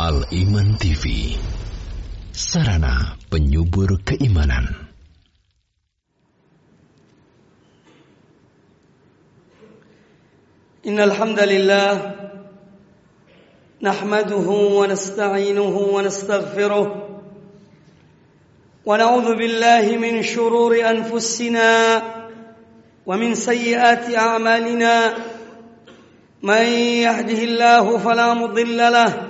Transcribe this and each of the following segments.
Al-Iman TV Sarana penyubur keimanan. Innal hamdalillah nahmaduhu wa nasta'inuhu wa nastaghfiruh wa na'udzu billahi min shururi anfusina wa min sayyiati a'malina. Man yahdihillahu fala mudilla lahu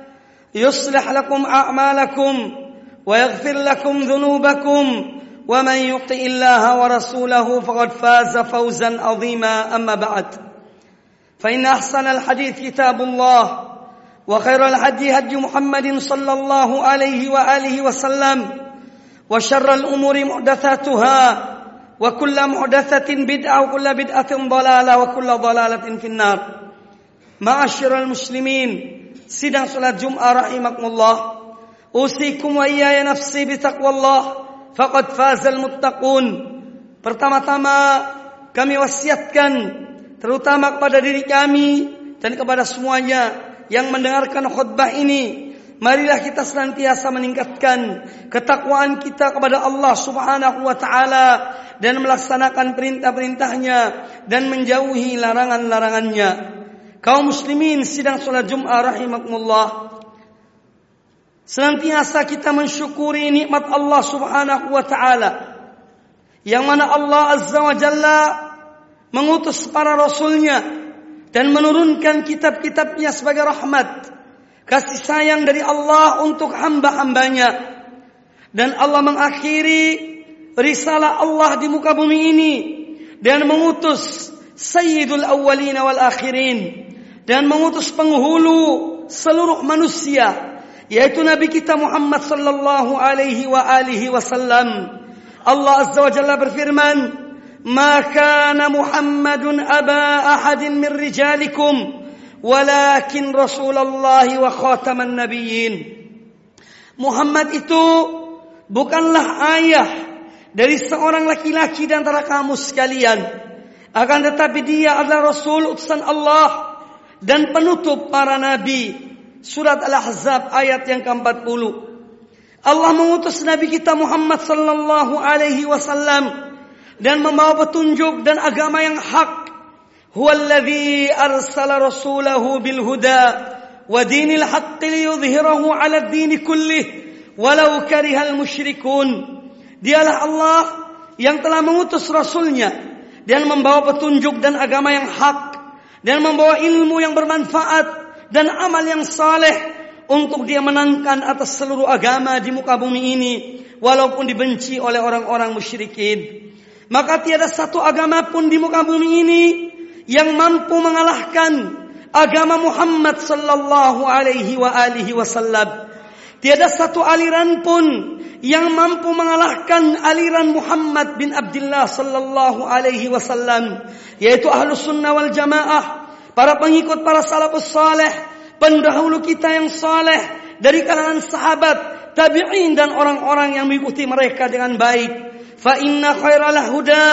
يصلح لكم أعمالكم ويغفر لكم ذنوبكم ومن يطع الله ورسوله فقد فاز فوزا عظيما. أما بعد فإن أحسن الحديث كتاب الله وخير الهدي هدي محمد صلى الله عليه وآله وسلم وشر الأمور محدثاتها وكل محدثة بدعة وكل بدعة ضلالة وكل ضلالة في النار. معاشر المسلمين sidang salat Jum'ah rahimakumullah. Usikum wa iyaya nafsi bitaqwallah faqad fazal muttaqun. Pertama-tama kami wasiatkan terutama kepada diri kami dan kepada semuanya yang mendengarkan khutbah ini marilah kita senantiasa meningkatkan ketakwaan kita kepada Allah Subhanahu wa taala dan melaksanakan perintah-perintahnya dan menjauhi larangan-larangannya kaum muslimin sidang salat Jumat rahimakumullah. Senantiasa kita mensyukuri nikmat Allah Subhanahu wa taala yang mana Allah Azza wa Jalla mengutus para rasulnya dan menurunkan kitab-kitabnya sebagai rahmat kasih sayang dari Allah untuk hamba-hambanya. Dan Allah mengakhiri risalah Allah di muka bumi ini dan mengutus sayyidul awwalin wal akhirin dan mengutus penghulu seluruh manusia yaitu nabi kita Muhammad sallallahu alaihi wa alihi wasallam. Allah azza wa jalla berfirman ma kana Muhammadun aba ahadin min rijalikum walakin Rasulullah wa khataman nabiyyin. Muhammad itu bukanlah ayah dari seorang laki-laki di antara kamu sekalian. Akan tetapi dia adalah rasul utusan Allah dan penutup para nabi. Surat Al-Ahzab ayat yang ke-40. Allah mengutus nabi kita Muhammad sallallahu alaihi wasallam dan membawa petunjuk dan agama yang hak. Huwallazi arsala rasulahu bil huda wa dinil haqqi liyudhhirahu 'ala ad-din kullih walau karihal musyrikun. Dialah Allah yang telah mengutus rasulnya dan membawa petunjuk dan agama yang hak dan membawa ilmu yang bermanfaat dan amal yang saleh untuk dia menangkan atas seluruh agama di muka bumi ini walaupun dibenci oleh orang-orang musyrikin. Maka tiada satu agama pun di muka bumi ini yang mampu mengalahkan agama Muhammad sallallahu alaihi wa alihi wasallam tiada satu aliran pun yang mampu mengalahkan aliran Muhammad bin Abdullah sallallahu alaihi wasallam yaitu ahlus sunnah wal jamaah para pengikut para salafus saleh pendahulu kita yang saleh dari kalangan sahabat tabi'in dan orang-orang yang mengikuti mereka dengan baik. Fa inna khairal huda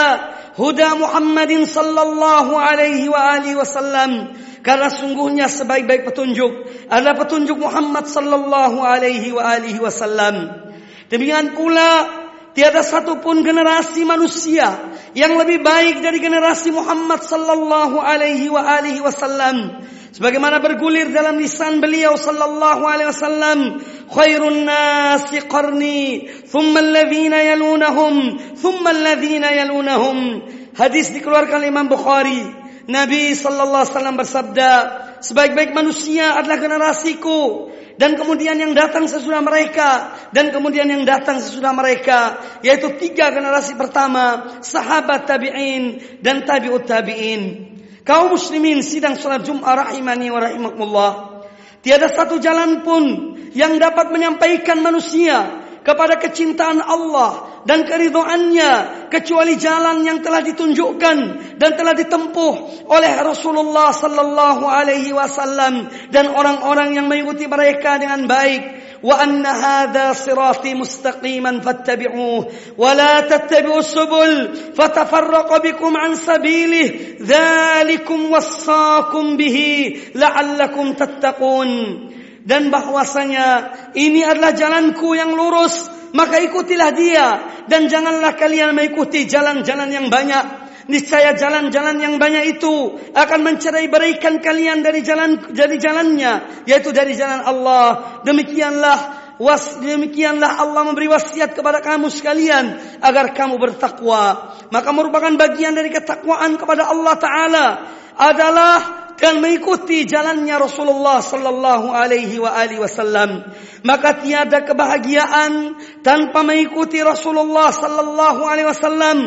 huda Muhammadin sallallahu alaihi wa alihi wasallam karena sungguhnya sebaik-baik petunjuk adalah petunjuk Muhammad sallallahu alaihi wa alihi wasallam Demikian pula tiada satupun generasi manusia yang lebih baik dari generasi Muhammad sallallahu alaihi wa alihi wasallam. Sebagaimana bergulir dalam lisan beliau sallallahu alaihi wasallam, khairun nasi qarni, thumma alladhina yalunahum, thumma alladhina yalunahum. Hadis dikeluarkan Imam Bukhari. Nabi sallallahu alaihi wasallam bersabda, sebaik-baik manusia adalah generasiku dan kemudian yang datang sesudah mereka dan kemudian yang datang sesudah mereka yaitu tiga generasi pertama sahabat tabi'in dan tabi'ut tabi'in. Kaum muslimin sidang salat Jumat rahimani wa rahimakumullah. Tiada satu jalan pun yang dapat menyampaikan manusia kepada kecintaan Allah dan keridoannya kecuali jalan yang telah ditunjukkan dan telah ditempuh oleh Rasulullah sallallahu alaihi wasallam dan orang-orang yang mengikuti mereka dengan baik. Wa anna hadha sirati mustaqiman fattabi'uh wa la tattabi'us subul fatafarraqa bikum an sabilih dzalikum wassaakum bihi la'allakum tattaqun. Dan bahwasanya ini adalah jalanku yang lurus maka ikutilah dia. Dan janganlah kalian mengikuti jalan-jalan yang banyak. Niscaya jalan-jalan yang banyak itu akan mencerai beraikan kalian dari jalan dari jalannya yaitu dari jalan Allah. Demikianlah was demikianlah Allah memberi wasiat kepada kamu sekalian agar kamu bertakwa. Maka merupakan bagian dari ketakwaan kepada Allah taala adalah dan mengikuti jalannya Rasulullah sallallahu alaihi wa alihi wasallam maka tiada kebahagiaan tanpa mengikuti Rasulullah sallallahu alaihi wasallam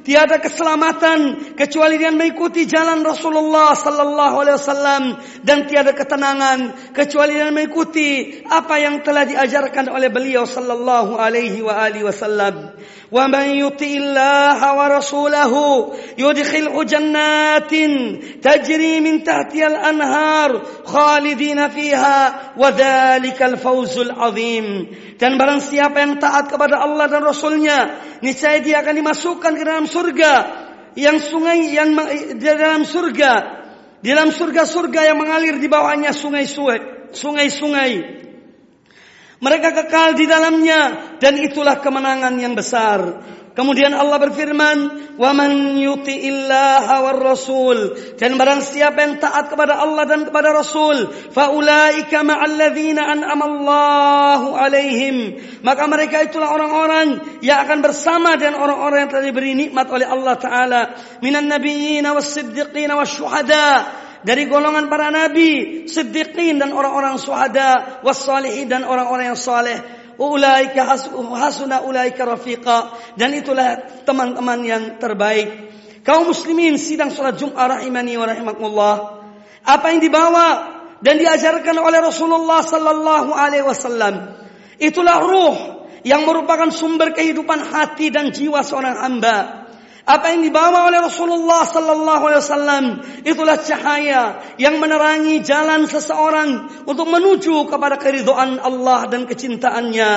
Tiada keselamatan kecuali dengan mengikuti jalan Rasulullah sallallahu alaihi wasallam dan tiada ketenangan kecuali dengan mengikuti apa yang telah diajarkan oleh beliau sallallahu alaihi wa alihi wasallam. Wa man yuti'illaha wa rasulahu yudkhilhu jannatin tajri min tahtiha al-anhar khalidina fiha wa dhalikal fawzul azim. Dan barang siapa yang taat kepada Allah dan Rasulnya, niscaya dia akan dimasukkan ke dalam surga yang sungai yang di dalam surga. Di dalam surga-surga yang mengalir di bawahnya sungai-sungai sungai-sungai mereka kekal di dalamnya dan itulah kemenangan yang besar Kemudian Allah berfirman, "Wa man yuti'illaha war rasul." Dan barang siapa yang taat kepada Allah dan kepada Rasul, fa ulaika ma'al ladzina an'ama Allahu alaihim. Maka mereka itulah orang-orang yang akan bersama dengan orang-orang yang telah diberi nikmat oleh Allah taala, minan nabiyyin was siddiqin was syuhada dari golongan para nabi, siddiqin dan orang-orang syuhada, was salihin dan orang-orang yang saleh ulaika hasuna ulaika rafiqa dan itulah teman-teman yang terbaik. Kaum muslimin sidang salat Jumat rahimani wa rahimakumullah. Apa yang dibawa dan diajarkan oleh Rasulullah sallallahu alaihi wasallam itulah ruh yang merupakan sumber kehidupan hati dan jiwa seorang hamba. Apa yang dibawa oleh Rasulullah sallallahu alaihi wasallam itulah cahaya yang menerangi jalan seseorang untuk menuju kepada keridhaan Allah dan kecintaannya.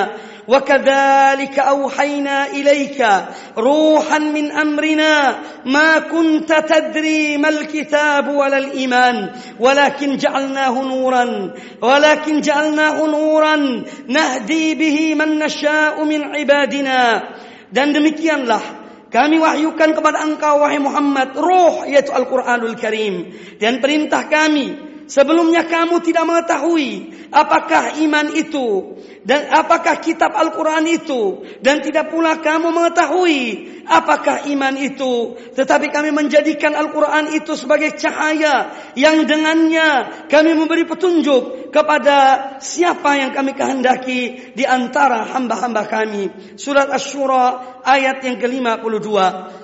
Wa kadzalika auhayna ilaika ruhan min amrina ma kunta tadri mal kitab wal iman walakin ja'alnahu nuran walakin ja'alnahu nuran nahdi bihi man nasha'u min ibadina dan demikianlah Kami wahyukan kepada engkau wahai Muhammad roh yaitu Al-Qur'anul Karim. Dan perintah kami sebelumnya kamu tidak mengetahui apakah iman itu dan apakah kitab Al-Qur'an itu dan tidak pula kamu mengetahui apakah iman itu. Tetapi kami menjadikan Al-Qur'an itu sebagai cahaya yang dengannya kami memberi petunjuk kepada siapa yang kami kehendaki di antara hamba-hamba kami surat Asy-Syura ayat yang ke-52.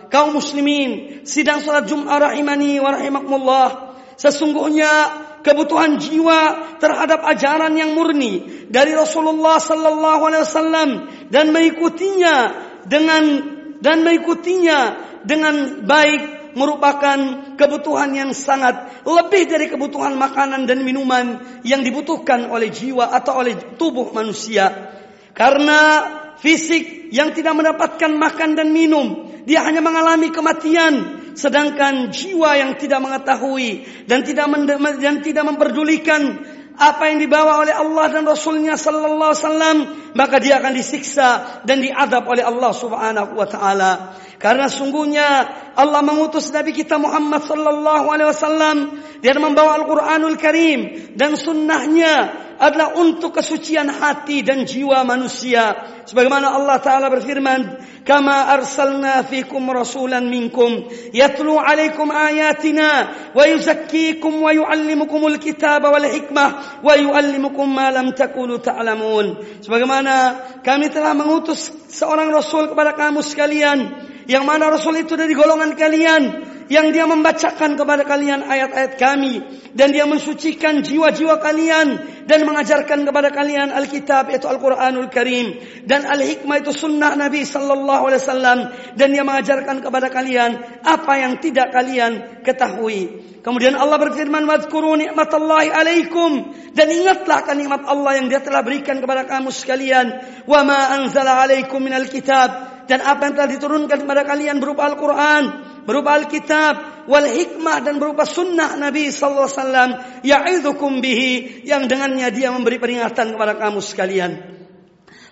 Kaum muslimin, sidang salat Jumat rahimani wa rahimakumullah. Sesungguhnya kebutuhan jiwa terhadap ajaran yang murni dari Rasulullah sallallahu alaihi wasallam dan mengikutinya dengan dan mengikutinya dengan baik merupakan kebutuhan yang sangat lebih dari kebutuhan makanan dan minuman yang dibutuhkan oleh jiwa atau oleh tubuh manusia. Karena fisik yang tidak mendapatkan makan dan minum, dia hanya mengalami kematian. Sedangkan jiwa yang tidak mengetahui dan tidak dan tidak memperdulikan apa yang dibawa oleh Allah dan Rasulnya sallallahu alaihi wasallam maka dia akan disiksa dan diadab oleh Allah Subhanahu wa taala karena sungguhnya Allah mengutus Nabi kita Muhammad sallallahu alaihi wasallam dia membawa Al-Qur'anul Karim dan sunnahnya adalah untuk kesucian hati dan jiwa manusia. Sebagaimana Allah Ta'ala berfirman, Kama arsalna fikum rasulan minkum, yatlu alaikum ayatina, wa yuzakkikum wa yuallimukumul kitab wal hikmah, wa yuallimukum ma lam takulu ta'lamun. Sebagaimana kami telah mengutus seorang rasul kepada kamu sekalian, yang mana rasul itu dari golongan kalian, yang dia membacakan kepada kalian ayat-ayat kami dan dia mensucikan jiwa-jiwa kalian dan mengajarkan kepada kalian Alkitab yaitu Al-Qur'anul Karim dan Al-Hikmah itu sunnah Nabi sallallahu alaihi wasallam dan dia mengajarkan kepada kalian apa yang tidak kalian ketahui. Kemudian Allah berfirman, "Wadhkuru ni'matallahi 'alaikum" dan ingatlah akan nikmat Allah yang Dia telah berikan kepada kamu sekalian. "Wa ma anzala 'alaikum minal kitab" dan apa yang telah diturunkan kepada kalian berupa Al-Quran berupa Alkitab wal hikmah dan berupa sunnah Nabi sallallahu alaihi wasallam ya'idzukum bihi yang dengannya dia memberi peringatan kepada kamu sekalian.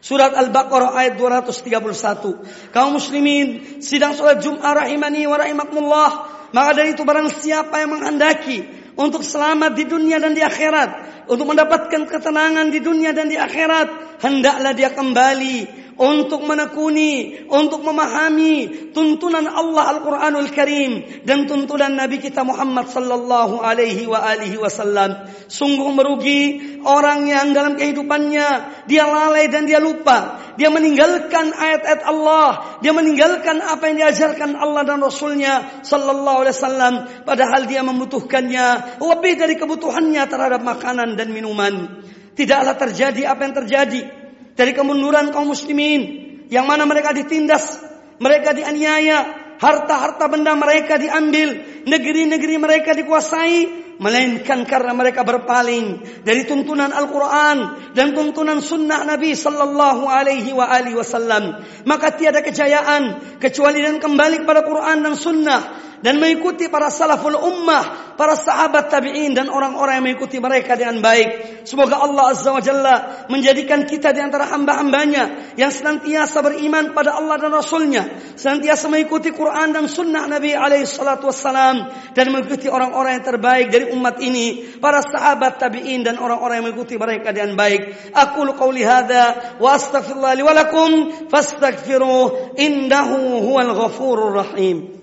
Surat Al-Baqarah ayat 231. Kaum muslimin sidang salat Jumat rahimani wa rahimakumullah. Maka dari itu barang siapa yang menghendaki untuk selamat di dunia dan di akhirat, untuk mendapatkan ketenangan di dunia dan di akhirat, hendaklah dia kembali untuk menekuni, untuk memahami tuntunan Allah Al-Quranul Karim dan tuntunan Nabi kita Muhammad sallallahu alaihi wa alihi wasallam. Sungguh merugi orang yang dalam kehidupannya dia lalai dan dia lupa. Dia meninggalkan ayat-ayat Allah, dia meninggalkan apa yang diajarkan Allah dan Rasulnya sallallahu alaihi wasallam padahal dia membutuhkannya lebih dari kebutuhannya terhadap makanan dan minuman. Tidaklah terjadi apa yang terjadi dari kemunduran kaum muslimin yang mana mereka ditindas, mereka dianiaya, harta-harta benda mereka diambil, negeri-negeri mereka dikuasai, melainkan karena mereka berpaling dari tuntunan Al-Quran dan tuntunan sunnah Nabi sallallahu alaihi wa alihi wasallam. Maka tiada kejayaan kecuali dan kembali kepada Quran dan sunnah dan mengikuti para salaful ummah, para sahabat tabi'in dan orang-orang yang mengikuti mereka dengan baik. Semoga Allah Azza wa Jalla menjadikan kita di antara hamba-hambanya yang senantiasa beriman pada Allah dan Rasulnya, senantiasa mengikuti Quran dan sunnah Nabi alaihi salatu wassalam dan mengikuti orang-orang yang terbaik dari umat ini, para sahabat tabi'in dan orang-orang yang mengikuti mereka dengan baik. Aku qauli hadza wa astaghfirullah li wa lakum fastaghfiruh innahu huwal ghafurur rahim.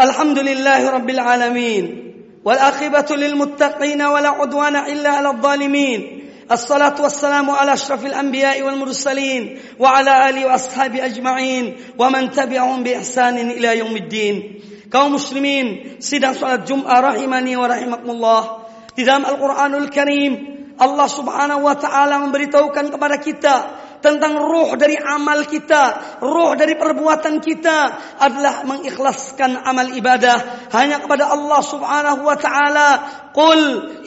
الحمد لله رب العالمين والعاقبة للمتقين ولا عدوان إلا على الظالمين الصلاة والسلام على أشرف الأنبياء والمرسلين وعلى آله وأصحابه أجمعين ومن تبعهم بإحسان إلى يوم الدين kaum muslimin sidang salat Jumat rahimani wa rahimakumullah di dalam Al-Qur'anul Karim Allah Subhanahu wa taala memberitahukan kepada kita tentang ruh dari amal kita, ruh dari perbuatan kita adalah mengikhlaskan amal ibadah hanya kepada Allah Subhanahu wa taala. Qul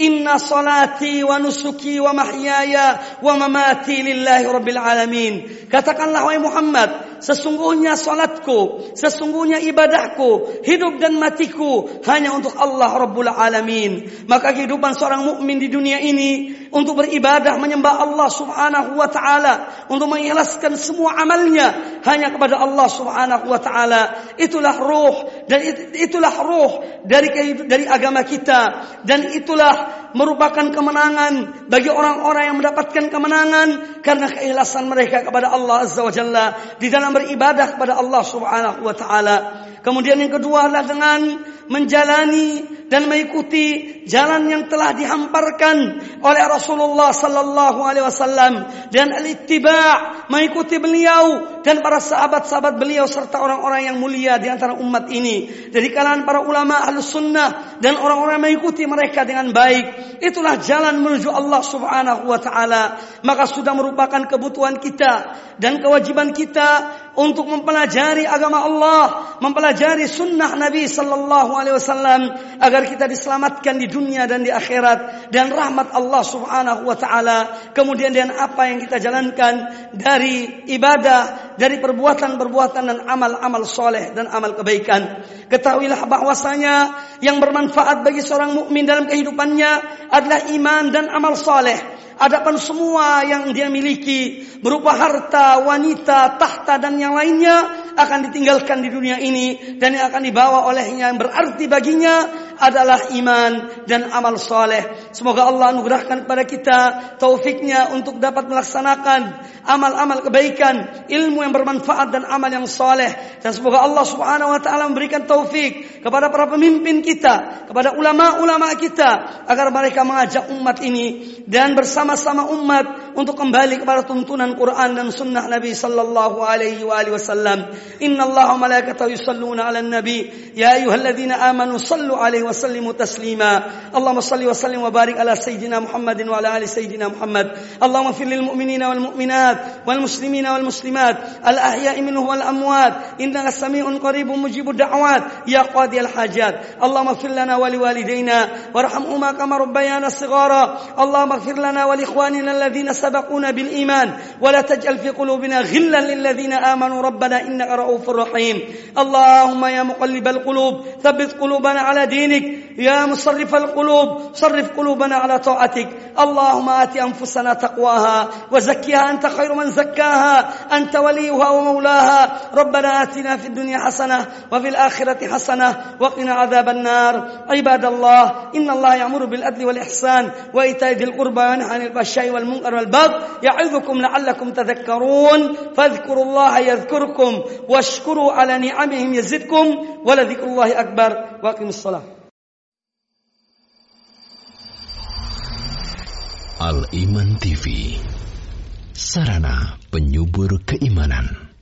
inna salati wa nusuki wa mahyaya wa mamati lillahi rabbil alamin. Katakanlah wahai Muhammad, sesungguhnya salatku, sesungguhnya ibadahku, hidup dan matiku hanya untuk Allah Rabbul Alamin. Maka kehidupan seorang mukmin di dunia ini untuk beribadah menyembah Allah Subhanahu wa taala untuk mengikhlaskan semua amalnya hanya kepada Allah Subhanahu wa taala. Itulah ruh dan itulah ruh dari dari agama kita dan itulah merupakan kemenangan bagi orang-orang yang mendapatkan kemenangan karena keikhlasan mereka kepada Allah Azza wa Jalla di dalam beribadah kepada Allah Subhanahu wa taala. Kemudian yang kedua adalah dengan menjalani dan mengikuti jalan yang telah dihamparkan oleh Rasulullah sallallahu alaihi wasallam dan al-ittiba' mengikuti beliau dan para sahabat-sahabat beliau serta orang-orang yang mulia di antara umat ini. Dari kalangan para ulama ahlus sunnah dan orang-orang mengikuti mereka dengan baik. Itulah jalan menuju Allah Subhanahu wa taala. Maka sudah merupakan kebutuhan kita dan kewajiban kita untuk mempelajari agama Allah, mempelajari sunnah Nabi sallallahu alaihi wasallam agar kita diselamatkan di dunia dan di akhirat dan rahmat Allah Subhanahu wa taala. Kemudian dengan apa yang kita jalankan dari ibadah dari perbuatan-perbuatan dan amal-amal soleh dan amal kebaikan. Ketahuilah bahwasanya yang bermanfaat bagi seorang mukmin dalam kehidupannya adalah iman dan amal soleh. Adapun semua yang dia miliki berupa harta, wanita, tahta dan yang lainnya akan ditinggalkan di dunia ini dan yang akan dibawa olehnya yang berarti baginya adalah iman dan amal soleh. Semoga Allah anugerahkan kepada kita taufiknya untuk dapat melaksanakan amal-amal kebaikan, ilmu yang bermanfaat dan amal yang soleh. Dan semoga Allah subhanahu wa ta'ala memberikan taufik kepada para pemimpin kita, kepada ulama-ulama kita, agar mereka mengajak umat ini dan bersama-sama umat untuk kembali kepada tuntunan Quran dan sunnah Nabi sallallahu alaihi wasallam. Inna Allah wa malaikatahu yusalluna ala nabi ya ayyuhalladzina amanu sallu alaihi وسلم تسليما. اللهم صل وسلم وبارك على سيدنا محمد وعلى آل سيدنا محمد. اللهم اغفر للمؤمنين والمؤمنات والمسلمين والمسلمات. الأحياء منه والأموات. إنك سميع قريب مجيب الدعوات. يا قاضي الحاجات. اللهم اغفر لنا ولوالدينا. وارحمهما كما ربيانا صغارا. اللهم اغفر لنا ولإخواننا الذين سبقونا بالإيمان. ولا تجعل في قلوبنا غلا للذين آمنوا. ربنا إنك رؤوف رحيم. اللهم يا مقلب القلوب. ثبت قلوبنا على دينك. يا مصرف القلوب صرف قلوبنا على طاعتك. اللهم آت أنفسنا تقواها وزكها أنت خير من زكاها. أنت وليها ومولاها. ربنا آتنا في الدنيا حسنة وفي الآخرة حسنة وقنا عذاب النار. عباد الله إن الله يأمر بالعدل والإحسان وإيتاء ذي القربى وينهى عن الفحشاء والمنكر والبغي يعظكم لعلكم تذكرون. فاذكروا الله يذكركم واشكروا على نعمهم يزدكم ولذكر الله أكبر. وأقم الصلاة. Al Iman TV Sarana penyubur keimanan